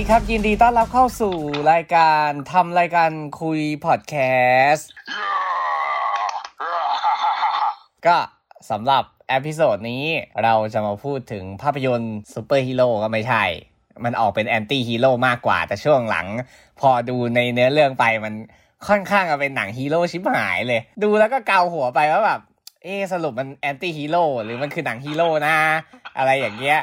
ดีครับ ยินดีต้อนรับเข้าสู่รายการทำรายการคุยพอดแคสต์ก็สำหรับ episode นี้เราจะมาพูดถึงภาพยนตร์ซูเปอร์ฮีโร่ก็ไม่ใช่ มันออกเป็น anti-hero มากกว่า แต่ช่วงหลัง พอดูในเนื้อเรื่องไปมันค่อนข้างจะเป็นหนังฮีโร่ชิบหายเลย ดูแล้วก็เกาหัวไปว่าแบบเอสรุปมัน anti-hero หรือมันคือหนังฮีโร่นะ อะไรอย่างเงี้ย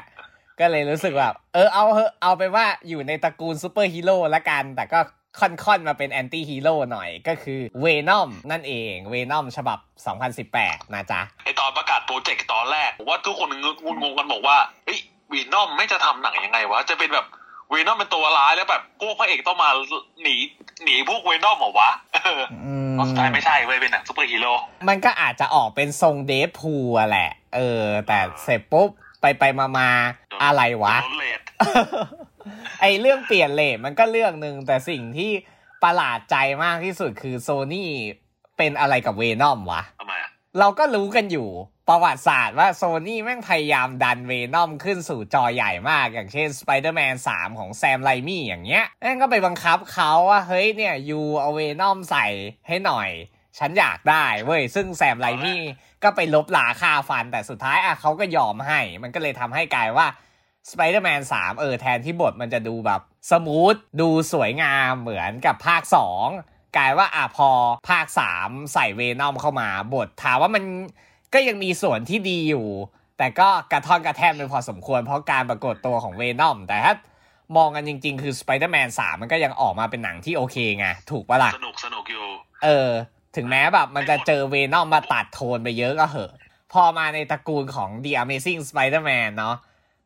ก็เลยรู้สึกแบบเออเอาเถอะเอาไปว่าอยู่ในตระกูลซูเปอร์ฮีโร่ละกัน แต่ก็ค่อนๆมาเป็น antihero หน่อยก็คือ Venom นั่นเอง Venom ฉบับ 2018 นะจ๊ะ ไอตอนประกาศโปรเจกต์ตอนแรกผมว่าทุกคนงงงงกันบอกว่าเฮ้ย Venom แม่งจะทำหนังยังไงวะ จะเป็นแบบ Venom เป็นตัวร้ายแล้วแบบพวกพระเอกต้องมาหนีหนีพวก Venom เหรอวะเอออืมสุดท้ายไม่ใช่เว้ยเป็นหนังซูเปอร์ฮีโร่ มันก็อาจจะออกเป็นทรงเดฟพูลอะแหละ เออ แต่เสร็จปุ๊บ ไปไปมามาอะไรวะโดนเลดไอเรื่องเปลี่ยนเลทมันก็เรื่องหนึ่งแต่สิ่งที่ประหลาดใจมากที่สุดคือโซนี่เป็นอะไรกับเวนอมวะทำไมอะเราก็รู้กันอยู่ประวัติศาสตร์ว่าโซนี่แม่งพยายามดันเวนอมขึ้นสู่จอใหญ่มาก อย่างเช่น Spider-Man 3 ของแซมไรมี่อย่างเงี้ยแม่งก็ไปบังคับเขาว่า เฮ้ยเนี่ยยูเอาเวนอมใส่ให้หน่อย ฉันอยากได้เว้ยซึ่งแซมไรมี่ก็ไปลบหลาค่าฟันแต่สุดท้ายอะเขาก็ยอมให้ มันก็เลยทำให้กลายว่า Spider-Man 3เออแทนที่บทมันจะดูแบบสมูทดูสวยงามเหมือนกับภาค2กลายว่าอะพอภาค3ใส่เวนอมเข้ามาบทถามว่ามันก็ยังมีส่วนที่ดีอยู่ แต่ก็กระท่อนกระแทมเป็นพอสมควรเพราะการปรากฏตัวของเวนอมแต่ถ้ามองกันจริง ๆ คือ Spider-Man 3 มันก็ยังออกมาเป็นหนังที่โอเคไง ถูกปะล่ะ สนุกสนุกอยู่ เออ ถึงแม้แบบมันจะเจอเวนอมมาตัดโทนไปเยอะก็เหอะ พอมาในตระกูลของ The Amazing Spider-Man เนาะ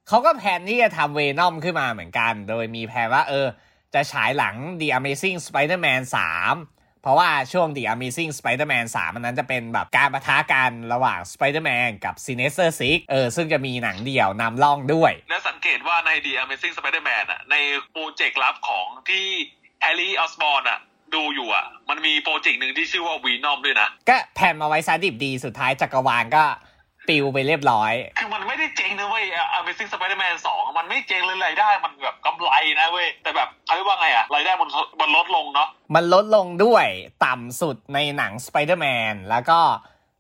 เขาก็แพลนที่จะทำเวนอมขึ้นมาเหมือนกัน โดยมีแพลนว่าเออ จะฉายหลัง The Amazing Spider-Man 3 เพราะว่าช่วง The Amazing Spider-Man 3 มันนั้นจะเป็นแบบการประทะกันระหว่าง Spider-Man กับ Sinister Six เออซึ่งจะมีหนังเดี่ยวนำร่องด้วย และสังเกตว่าใน The Amazing Spider-Man อะในโปรเจกต์ลับของที่ Harry Osborn อะ ดูอยู่อะมันมีโปรเจกต์หนึ่งที่ชื่อว่า Venom ด้วยนะ ก็ plan มาไว้ซะดิบดีสุดท้ายจักรวาลก็ปลิวไปเรียบร้อย คือมันไม่ได้เจ๊งนะเว้ย Amazing Spider-Man 2 มันไม่เจ๊งเลยรายได้มันแบบกำไรนะเว้ย แต่แบบเขาเรียกว่าไงอะรายได้มันมันลดลงเนาะ มันลดลงด้วยต่ำสุดในหนัง Spider-Man แล้วก็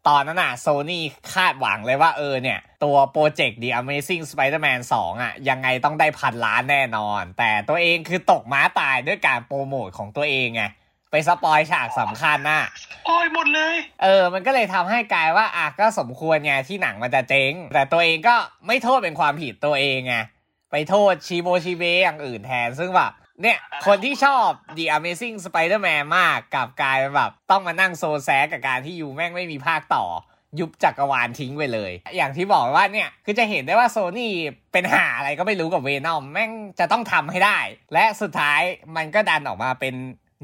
ตอนนั้นน่ะโซนี่คาดหวังเลยว่าเออเนี่ย ตัวโปรเจกต์ The Amazing Spider-Man 2อะยังไงต้องได้พันล้านแน่นอน แต่ตัวเองคือตกม้าตายด้วยการโปรโมทของตัวเองไงไปสปอยฉากสำคัญน่ะโอ้ยหมดเลย เออ มันก็เลยทำให้กลายว่าอะก็สมควรไงที่หนังมันจะเจ๊ง แต่ตัวเองก็ไม่โทษเป็นความผิดตัวเองไงไปโทษชีโบชีเบอย่างอื่นแทนซึ่งแบบ เนี่ย คนที่ชอบ The Amazing Spider-Man มากกับกลายแบบ ต้องมานั่งโซแซกับการที่ยูแม่งไม่มีภาคต่อ ยุบจักรวาลทิ้งไปเลย อย่างที่บอกว่าเนี่ย คือจะเห็นได้ว่าโซนี่เป็นหาอะไรก็ไม่รู้กับเวนอมแม่งจะต้องทำให้ได้ และสุดท้ายมันก็ดันออกมาเป็น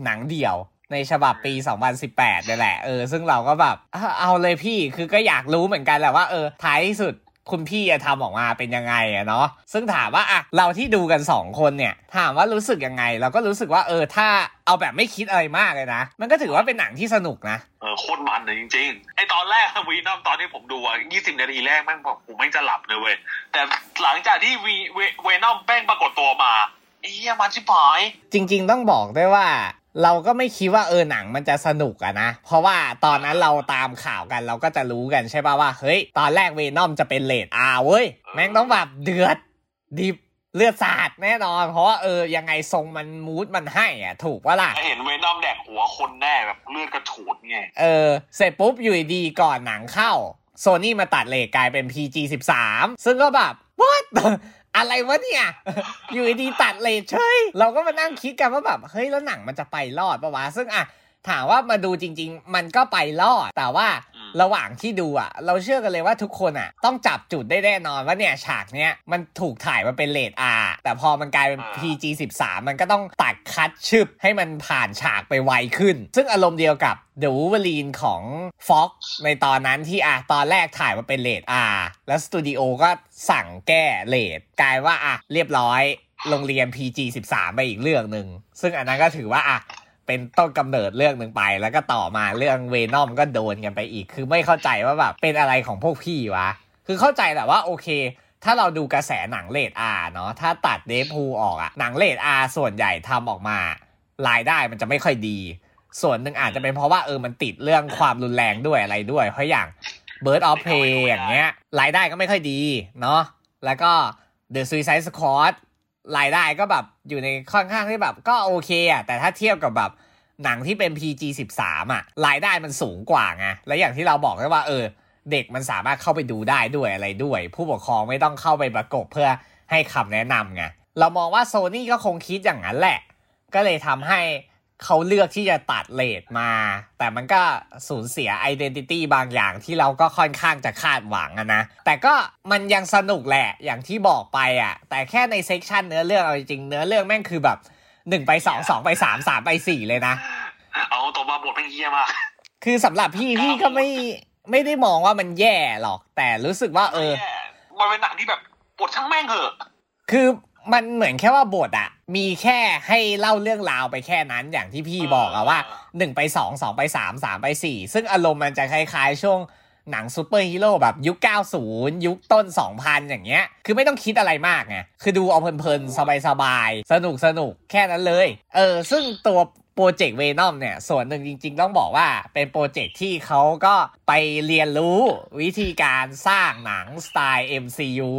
หนังเดี่ยวในฉบับปี 2018นี่แหละ เออ ซึ่งเราก็แบบ เอาเอาเลยพี่ คือก็อยากรู้เหมือนกันแหละว่า เออ ท้ายที่สุด คุณพี่จะทำออกมาเป็นยังไงอะเนาะซึ่งถามว่าอะเราที่ดูกัน 2 คนเนี่ย ถามว่ารู้สึกยังไง เราก็รู้สึกว่าเออถ้าเอาแบบไม่คิดอะไรมากเลยนะ มันก็ถือว่าเป็นหนังที่สนุกนะเออโคตรมันเลยจริงๆไอตอนแรกวีนอมตอนที่ผมดูอะ20นาทีแรกแม่งบอกผมไม่งจะหลับเลยเว้ยแต่หลังจากที่วีเว Venom แม่งปรากฏตัวมาไอ้เหี้ยมันชิบหาย จริง ๆ ต้องบอกด้วยว่า เราก็ไม่คิดว่าเออหนังมันจะสนุกอะนะ เพราะว่าตอนนั้นเราตามข่าวกันเราก็จะรู้กันใช่ป่ะว่า เฮ้ย ตอนแรก Venom จะเป็นเรต R เว้ย แม่งต้องแบบเดือดดิบเลือดสาดแน่นอน เพราะว่าเออยังไงทรงมัน mood มันให้อะ ถูกปะล่ะเห็นเวนอมแดกหัวคนแน่แบบเลือดกระฉูดไงเออ เสร็จปุ๊บอยู่ดีๆก่อนหนังเข้าโซนี่มาตัดเลทกลายเป็น PG 13ซึ่งก็แบบ what อะไรวะเนี่ย อยู่ดีๆตัดเลทเฉยเราก็มานั่งคิดกันว่าแบบเฮ้ยแล้วหนังมันจะไปรอดปะวะซึ่งอะถามว่ามาดูจริง ๆ มันก็ไปรอดแต่ว่าอืม ระหว่างที่ดูอะ เราเชื่อกันเลยว่าทุกคนอะ ต้องจับจุดได้แน่นอนว่าเนี่ยฉากเนี้ยมันถูกถ่ายมาเป็นเลท R แต่พอมันกลายเป็น PG 13มันก็ต้องตัดคัดชึบให้มันผ่านฉากไปไวขึ้น ซึ่งอารมณ์เดียวกับ The Wolverine ของ Fox ในตอนนั้นที่อะตอนแรกถ่ายมาเป็นเลท R แล้วสตูดิโอก็สั่งแก้เลทกลายว่าอะเรียบร้อยโรงเรียน PG 13ไปอีกเรื่องหนึ่งซึ่งอันนั้นก็ถือว่าอะ เป็นต้นกำเนิดเรื่องหนึ่งไป แล้วก็ต่อมาเรื่องเวนอมก็โดนกันไปอีก คือไม่เข้าใจว่าแบบเป็นอะไรของพวกพี่วะ คือเข้าใจแหละว่าโอเค ถ้าเราดูกระแสหนังเลดอาเนาะถ้าตัดเดฟพูออกอะหนังเลดอาส่วนใหญ่ทำออกมารายได้มันจะไม่ค่อยดี ส่วนหนึ่งอาจจะเป็นเพราะว่าเออมันติดเรื่องความรุนแรงด้วยอะไรด้วยเพราะอย่าง Bird of Prey อย่างเงี้ยรายได้ก็ไม่ค่อยดีเนาะแล้วก็ The Suicide Squad รายได้ก็แบบอยู่ในค่อนข้างที่แบบ ก็โอเคอะแต่ถ้าเทียบกับแบบหนังที่เป็น PG 13อะรายได้มันสูงกว่าไงและอย่างที่เราบอกได้ว่าเออ เด็กมันสามารถเข้าไปดูได้ด้วยอะไรด้วย ผู้ปกครองไม่ต้องเข้าไปประกบเพื่อให้คำแนะนำไงเรามองว่าโซนี่ก็คงคิดอย่างนั้นแหละ ก็เลยทำให้ เขาเลือกที่จะตัดเรตมา แต่มันก็สูญเสีย identity บางอย่างที่เราก็ค่อนข้างจะคาดหวังอะนะ แต่ก็มันยังสนุกแหละอย่างที่บอกไปอะแต่แค่ใน section เนื้อเรื่องเอาจริงๆเนื้อเรื่องแม่งคือแบบหนึ่งไปสองสองไปสามสามไปสี่เลยนะ เอาตัวมาบทเป็นเหี้ยมาก คือสำหรับพี่พี่ก็ไม่ไม่ได้มองว่ามันแย่หรอก แต่รู้สึกว่า เออ มันเป็นหนังที่แบบบทช่างแม่งเหอะ คือ มันเหมือนแค่ว่าบทอะมีแค่ให้เล่าเรื่องราวไปแค่นั้นอย่างที่พี่บอกอะว่าหนึ่งไปสองสองไปสามสามไปสี่ซึ่งอารมณ์มันจะคล้าย ๆ ช่วงหนังซูเปอร์ฮีโร่แบบยุค 90 ยุคต้น 2000 อย่างเงี้ย คือไม่ต้องคิดอะไรมากไง คือดูเอาเพลินๆ สบายๆ สนุกสนุกแค่นั้นเลย เออ ซึ่งตัวโปรเจกต์ Venom เนี่ย ส่วนหนึ่งจริง ๆ ต้องบอกว่าเป็นโปรเจกต์ที่เขาก็ไปเรียนรู้วิธีการสร้างหนังสไตล์ MCU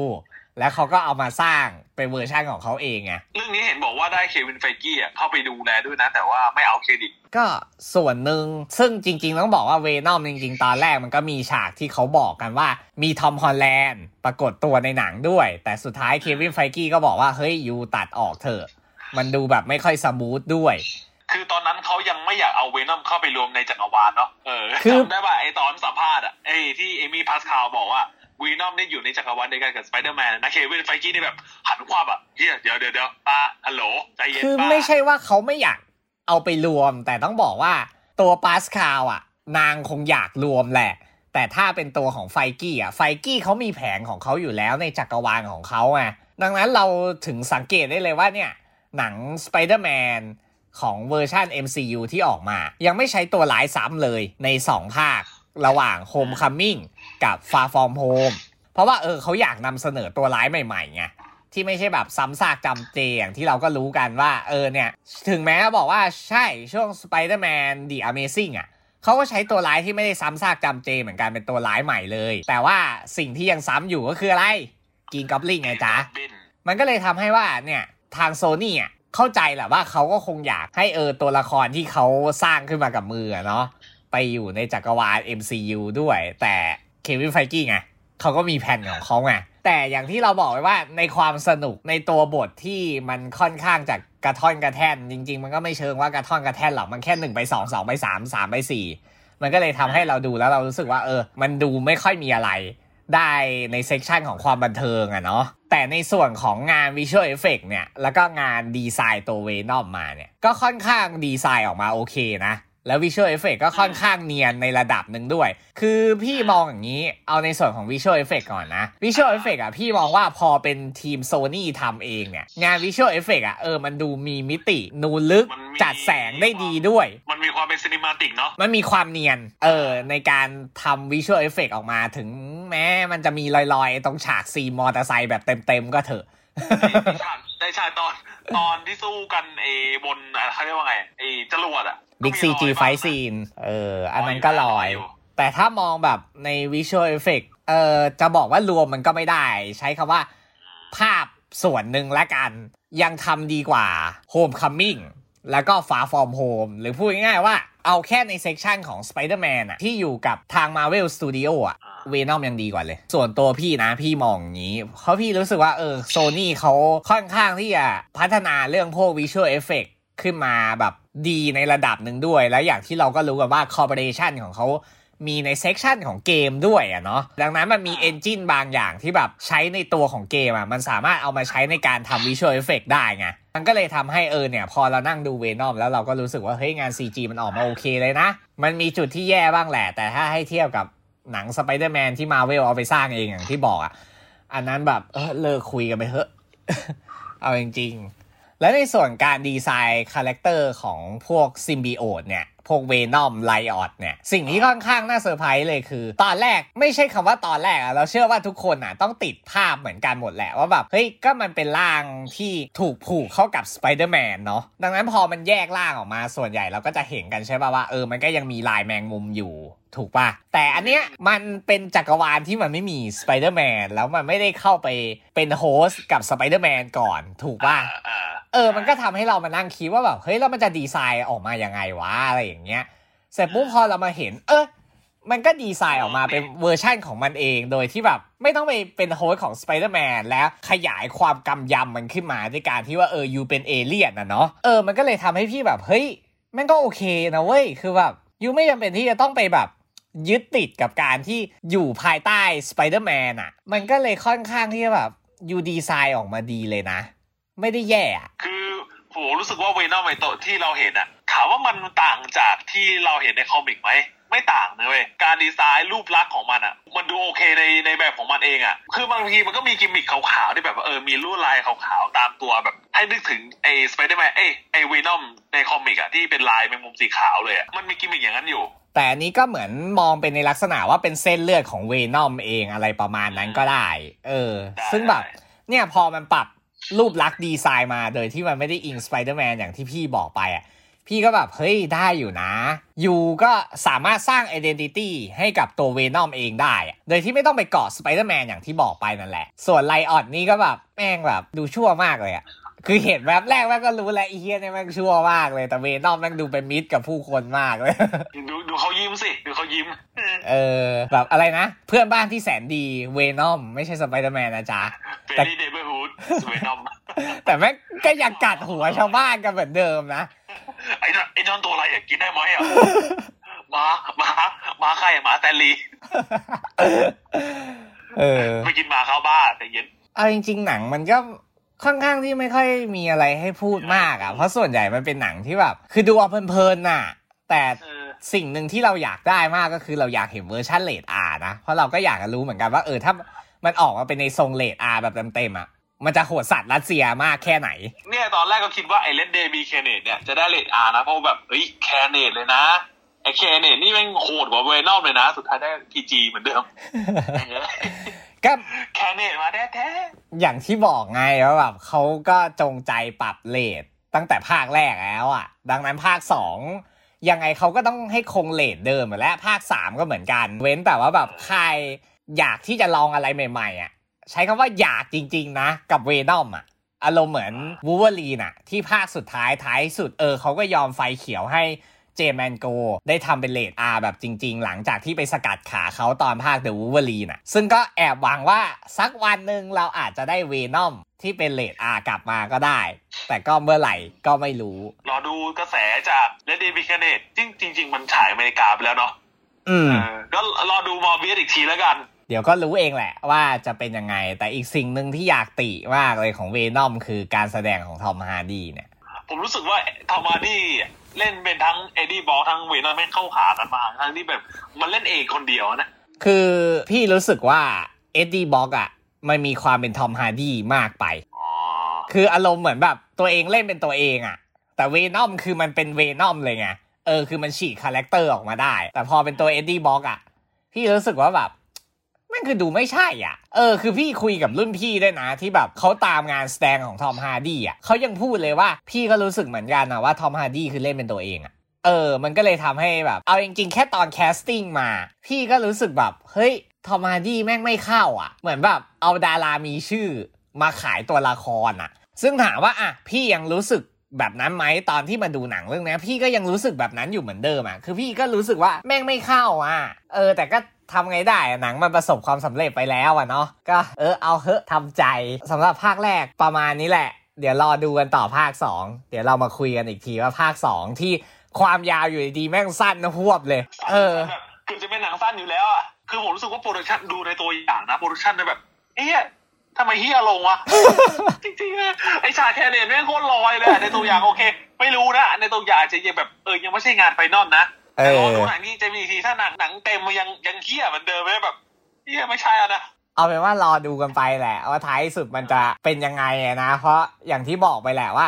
แล้วเขาก็เอามาสร้างเป็นเวอร์ชันของเขาเองไงเรื่องนี้เห็นบอกว่าได้ Kevin Feige อะเข้าไปดูแลด้วยนะ แต่ว่าไม่เอาเครดิต ก็ส่วนหนึ่งซึ่งจริง ๆ ต้องบอกว่า Venom จริง ๆ ตอนแรกมันก็มีฉากที่เขาบอกกันว่ามี Tom Holland ปรากฏตัวในหนังด้วย แต่สุดท้าย Kevin Feige ก็บอกว่า เฮ้ย you ตัดออกเถอะ มันดูแบบไม่ค่อย smooth ด้วย คือตอนนั้นเขายังไม่อยากเอา Venom เข้าไปรวมในจักรวาลเนาะเออคือจำได้ป่ะไอตอนสัมภาษณ์อะไอที่ Amy Pascal บอกว่า Venom เนี่ยอยู่ในจักรวาลเดียวกันกับสไปเดอร์แมนนะ Kevin Feige นี่แบบหันควับแบบเฮ้ยเดี๋ยวเดี๋ยวเดี๋ยวป้าฮัลโหลใจเย็นคือป้าไม่ใช่ว่าเขาไม่อยากเอาไปรวม แต่ต้องบอกว่าตัวปาสคาลอะ นางคงอยากรวมแหละ แต่ถ้าเป็นตัวของ Feige อะ Feige เขามีแผนของเขาอยู่แล้วในจักรวาลของเขาไงดังนั้นเราถึงสังเกตได้เลยว่าเนี่ย หนัง Spider-Man ของเวอร์ชัน MCU ที่ออกมา ยังไม่ใช้ตัวร้ายซ้ำเลยใน 2 ภาคระหว่าง Homecoming กับ Far From Home เพราะว่าเออเขาอยากนำเสนอตัวร้ายใหม่ๆไงที่ไม่ใช่แบบซ้ำซากจำเจอย่างที่เราก็รู้กันว่าเออเนี่ย ถึงแม้บอกว่าใช่ช่วง Spider-Man The Amazing อะเขาก็ใช้ตัวร้ายที่ไม่ได้ซ้ำซากจำเจเหมือนกันเป็นตัวร้ายใหม่เลย แต่ว่าสิ่งที่ยังซ้ำอยู่ก็คืออะไรกินกอบลิงไงจ๊ะ มันก็เลยทำให้ว่าเนี่ยทางโซนี่อะเข้าใจแหละว่าเขาก็คงอยากให้เออตัวละครที่เขาสร้างขึ้นมากับมือเนาะไปอยู่ในจักรวาล MCU ด้วย แต่ เควินไฟกี้ไงเขาก็มีแผนของเขาไงแต่อย่างที่เราบอกไว้ว่าในความสนุกในตัวบทที่มันค่อนข้างจากกระท่อนกระแท่น จริง ๆ มันก็ไม่เชิงว่ากระท่อนกระแท่นหรอกมันแค่หนึ่งไปสองสองไปสามสามไปสี่มันก็เลยทำให้เราดูแล้วเรารู้สึกว่าเออ มันดูไม่ค่อยมีอะไร ได้ใน section ของความบันเทิงอะเนาะแต่ในส่วนของงาน visual effect เนี่ย แล้วก็งานดีไซน์ตัว Venom มาเนี่ย ก็ค่อนข้างดีไซน์ออกมาโอเคนะ แล้ว visual effect ก็ค่อนข้างเนียนในระดับหนึ่งด้วย คือพี่มองอย่างนี้เอาในส่วนของ visual effect ก่อนนะ visual effect อะพี่มองว่าพอเป็นทีมโซนี่ทำเองเนี่ย งาน visual effect อะเออมันดูมีมิติ นูนลึกมันมีจัดแสงได้ดีด้วย มันมีความเป็น cinematic เนาะมันมีความเนียน เออ ในการทำ visual effect ออกมาถึงแม้มันจะมีลอยๆ ตรงฉาก scene มอเตอร์ไซค์แบบเต็มๆก็เถอะได้ฉากได้ฉากตอนตอนที่สู้กันเอบนอะไรเขาเรียกว่าไงไอจรวดอะ big CG fight scene เออ อันนั้นก็ลอยลอยอยู่แต่ถ้ามองแบบใน visual effect เออจะบอกว่ารวมมันก็ไม่ได้ ใช้คำว่า ภาพส่วนหนึ่งละกัน ยังทำดีกว่า Homecoming แล้วก็ Far From Home หรือพูดง่ายๆว่าเอาแค่ในเซกชันของ Spider-Man อะที่อยู่กับทาง Marvel Studio อะ Venom ยังดีกว่าเลย ส่วนตัวพี่นะพี่มองอย่างนี้ เพราะพี่รู้สึกว่าเออโซนี่เขาค่อนข้างที่จะพัฒนาเรื่องพวก Visual Effect ขึ้นมาแบบ ดีในระดับหนึ่งด้วย แล้วอย่างที่เราก็รู้กันว่า Corporation ของเขามีใน section ของเกมด้วยอะเนาะดังนั้นมันมี engine บางอย่างที่แบบใช้ในตัวของเกมอะมันสามารถเอามาใช้ในการทำ Visual Effect ได้ไง มันก็เลยทำให้เออเนี่ย พอเรานั่งดู Venom แล้วเราก็รู้สึกว่าเฮ้ยงาน CG มันออกมาโอเคเลยนะ มันมีจุดที่แย่บ้างแหละ แต่ถ้าให้เทียบกับหนังสไปเดอร์แมนที่มาเวลเอาไปสร้างเองอย่างที่บอกอะอันนั้นแบบเออเลิกคุยกันไปเถอะ เอาจริงๆ และในส่วนการ design character ของพวก symbiote เนี่ยพวก Venom Riot เนี่ย สิ่งที่ค่อนข้างน่าเซอร์ไพรส์เลยคือ ตอนแรกไม่ใช่คำว่าตอนแรกอะเราเชื่อว่าทุกคนอะต้องติดภาพเหมือนกันหมดแหละ ว่าแบบ เฮ้ย ก็มันเป็นร่างที่ถูกผูกเข้ากับสไปเดอร์แมนเนาะดังนั้นพอมันแยกร่างออกมาส่วนใหญ่เราก็จะเห็นกันใช่ป่ะว่าเออมันก็ยังมีลายแมงมุมอยู่ถูกป่ะ แต่อันเนี้ยมันเป็นจักรวาลที่มันไม่มีสไปเดอร์แมนแล้วมันไม่ได้เข้าไปเป็น host กับสไปเดอร์แมนก่อนถูกป่ะ เออ มันก็ทำให้เรามานั่งคิดว่าแบบเฮ้ยแล้วมันจะดีไซน์ออกมายังไงวะอะไรอย่างเงี้ย เสร็จปุ๊บพอเรามาเห็น เออมันก็ดีไซน์ออกมาเป็นเวอร์ชั่นของมันเอง โดยที่แบบไม่ต้องไปเป็น host ของสไปเดอร์แมนแล้วขยายความกำยำมันขึ้นมาด้วยการที่ว่าเออ you เป็นเอเลี่ยนนะเนาะเออมันก็เลยทำให้พี่แบบเฮ้ยแม่งก็โอเคนะเว้ยคือแบบ you ไม่จำเป็นที่จะต้องไปแบบยึดติดกับการที่อยู่ภายใต้สไปเดอร์แมนอะ มันก็เลยค่อนข้างที่จะแบบ you ดีไซน์ออกมาดีเลยนะ ไม่ได้แย่อะคือผมรู้สึกว่าเวนอมไอโตะที่เราเห็นอะถามว่ามันต่างจากที่เราเห็นใน comic ไหมไม่ต่างนะเว้ยการดีไซน์รูปลักษณ์ของมันอะมันดูโอเคในในแบบของมันเองอะคือบางทีมันก็มีกิมมิคขาวๆที่แบบว่าเออมีลวดลายขาวๆตามตัวแบบ ให้นึกถึงไอ้สไปเดอร์แมนเอ้ยไอ้เวนอมใน comic อะที่เป็นลายแมงมุมสีขาวเลยอะมันมีกิมมิคอย่างนั้นอยู่ แต่อันนี้ก็เหมือนมองเป็นในลักษณะว่าเป็นเส้นเลือดของเวนอมเองอะไรประมาณนั้นก็ได้ เออได้ซึ่งแบบได้เนี่ยพอมันปรับ รูปลักษณ์ดีไซน์มาโดยที่มันไม่ได้อิงสไปเดอร์แมนอย่างที่พี่บอกไปอะพี่ก็แบบเฮ้ยได้อยู่นะ you ก็สามารถสร้าง identity ให้กับตัวเวนอมเองได้ โดยที่ไม่ต้องไปเกาะสไปเดอร์แมนอย่างที่บอกไปนั่นแหละ ส่วน Riot นี่ก็แบบแม่งแบบดูชั่วมากเลยอะ คือเห็นแวบแรกแม่งก็รู้แล้วไอ้เหี้ยเนี่ยแม่งชั่วมากเลย แต่เวนอมแม่งดูเป็นมิตรกับผู้คนมากเลย ดูดูเขายิ้มสิ ดูเขายิ้ม เออ แบบอะไรนะ เพื่อนบ้านที่แสนดีเวนอม ไม่ใช่สไปเดอร์แมนนะจ๊ะ friendly neighborhood เวนอม แต่แม่งก็ยังกัดหัวชาวบ้านกันเหมือนเดิมนะ ไอ้นั่นไอ้นั่นตัวอะไรอะกินได้ไหมอะหมาหมาหมาใครอะหมาสแตนลีเออไม่กินหมาชาวบ้านแต่เย็นเอาจริง ๆ หนังมันก็ ค่อนข้างที่ไม่ค่อยมีอะไรให้พูดมากอะ เพราะส่วนใหญ่มันเป็นหนังที่แบบ คือดูเอาเพลินๆน่ะ แต่เออสิ่งหนึ่งที่เราอยากได้มากก็คือเราอยากเห็นเวอร์ชันเรต R นะ เพราะเราก็อยากจะรู้เหมือนกันว่าเออถ้ามันออกมาเป็นในทรงเรต R แบบเต็มๆอะมันจะโหดสัตว์รัสเซียมากแค่ไหน เนี่ยตอนแรกก็คิดว่าไอ้ Let There Be Carnage เนี่ยจะได้เรต R นะเพราะแบบเฮ้ย Carnage เลยนะไอ้ Carnage นี่แม่งโหดกว่าเวนอมเลยนะ สุดท้ายได้ PG เหมือนเดิม ก็ Carnage มาแท้แท้อย่างที่บอกไงว่าแบบเขาก็จงใจปรับเรตตั้งแต่ภาคแรกแล้วอะ ดังนั้นภาคสองยังไงเขาก็ต้องให้คงเรตเดิมและภาคสามก็เหมือนกัน เว้นแต่ว่าแบบใครอยากที่จะลองอะไรใหม่ๆอะใช้คำว่าอยากจริง ๆ นะ กับเวนอมอะอารมณ์เหมือนวูล์ฟเวอรีนอะ ที่ภาคสุดท้ายท้ายสุดเออเขาก็ยอมไฟเขียวให้ เจมแมนโกได้ทำเป็นเรต R แบบจริง ๆ หลังจากที่ไปสกัดขาเขาตอนภาคเดอะวูล์ฟเวอรีนอะ ซึ่งก็แอบหวังว่าสักวันหนึ่งเราอาจจะได้เวนอมที่เป็นเรต R กลับมาก็ได้ แต่ก็เมื่อไหร่ก็ไม่รู้ รอดูกระแสจาก Let There Be Carnage จริงจริง ๆ มันฉายอเมริกาไปแล้วเนาะอืมเออก็รอดูมอร์เบียสอีกทีแล้วกันเดี๋ยวก็รู้เองแหละว่าจะเป็นยังไง แต่อีกสิ่งหนึ่งที่อยากติมากเลยของเวนอมคือการแสดงของทอมฮาร์ดีเนี่ย ผมรู้สึกว่าทอมฮาร์ดี้ เล่นเป็นทั้งเอ็ดดี้บร็อกทั้งเวนอมไม่เข้าขากันมาทั้งที่แบบมันเล่นเองคนเดียวนะคือพี่รู้สึกว่าเอ็ดดี้บร็อกอะมันมีความเป็นทอมฮาร์ดีมากไปอ๋อคืออารมณ์เหมือนแบบตัวเองเล่นเป็นตัวเองอะ แต่เวนอมคือมันเป็นเวนอมเลยไง เออคือมันฉีกคาแรคเตอร์ออกมาได้ แต่พอเป็นตัวเอ็ดดี้บร็อกอะ พี่รู้สึกว่าแบบแม่งคือดูไม่ใช่อะ เออ คือพี่คุยกับรุ่นพี่ด้วยนะ ที่แบบเขาตามงานแสดงของทอมฮาร์ดี้อะเขายังพูดเลยว่าพี่ก็รู้สึกเหมือนกันนะว่าทอมฮาร์ดี้คือเล่นเป็นตัวเองอะเออ มันก็เลยทำให้แบบ เอาจริงๆ แค่ตอน casting มา พี่ก็รู้สึกแบบ เฮ้ย ทอมฮาร์ดี้แม่งไม่เข้าอะ เหมือนแบบเอาดารามีชื่อมาขายตัวละครอะ ซึ่งถามว่าอะพี่ยังรู้สึกแบบนั้นไหมตอนที่มาดูหนังเรื่องนี้พี่ก็ยังรู้สึกแบบนั้นอยู่เหมือนเดิมอะคือพี่ก็รู้สึกว่าแม่งไม่เข้าอะ เออ แต่ก็ ทำไงได้อะหนังมันประสบความสำเร็จไปแล้วอะเนาะก็เออเอาเถอะทำใจสำหรับภาคแรกประมาณนี้แหละ เดี๋ยวรอดูกันต่อภาคสองเดี๋ยวเรามาคุยกันอีกทีว่าภาคสองที่ความยาวอยู่ดีๆแม่งสั้นนะหวบเลย เออแบบเกือบจะเป็นหนังสั้นอยู่แล้วอะคือผมรู้สึกว่าโปรดักชันดูในตัวอย่างนะโปรดักชันเนี่ยแบบเอ๊ะทำไมเหี้ยลงวะ จริงๆอะไอ้ฉาก Carnage แม่งโคตรลอยเลยอะในตัวอย่างโอเค ไม่รู้นะ ในตัวอย่างจะยังแบบเออยังไม่ใช่งาน final นะเอ แต่อรอดูหนังนี่จะมีอีกทีถ้าหนังหนังเต็มมันยังยังเหี้ยเหมือนเดิมไหมแบบเหี้ยไม่ใช่อะนะเอาเป็นว่ารอดูกันไปแหละว่าท้ายสุดมันจะเป็นยังไงอะนะ เพราะอย่างที่บอกไปแหละว่า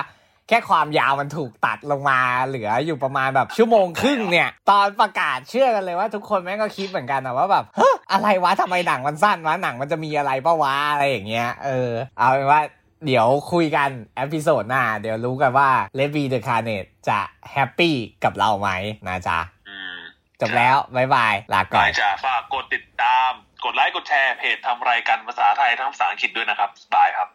แค่ความยาวมันถูกตัดลงมาเหลืออยู่ประมาณแบบชั่วโมงครึ่งเนี่ย ตอนประกาศเชื่อกันเลยว่าทุกคนแม่งก็คิดเหมือนกันนะว่าแบบเฮ้ยอะไรวะทำไมหนังมันสั้นวะหนังมันจะมีอะไรปะวะอะไรอย่างเงี้ยเออเอาเป็นว่าเดี๋ยวคุยกัน episode หน้า เดี๋ยวรู้กันว่า Let There Be Carnage จะ happy กับเราไหมนะจ๊ะอืม จบแล้วบ๊ายบาย ลาก่ก่ออนนจะฝากกดติดตาม กดไลค์ กดแชร์เพจทำรายการภาษาไทยทั้งภาษาอังกฤษด้วยนะครับบายครับ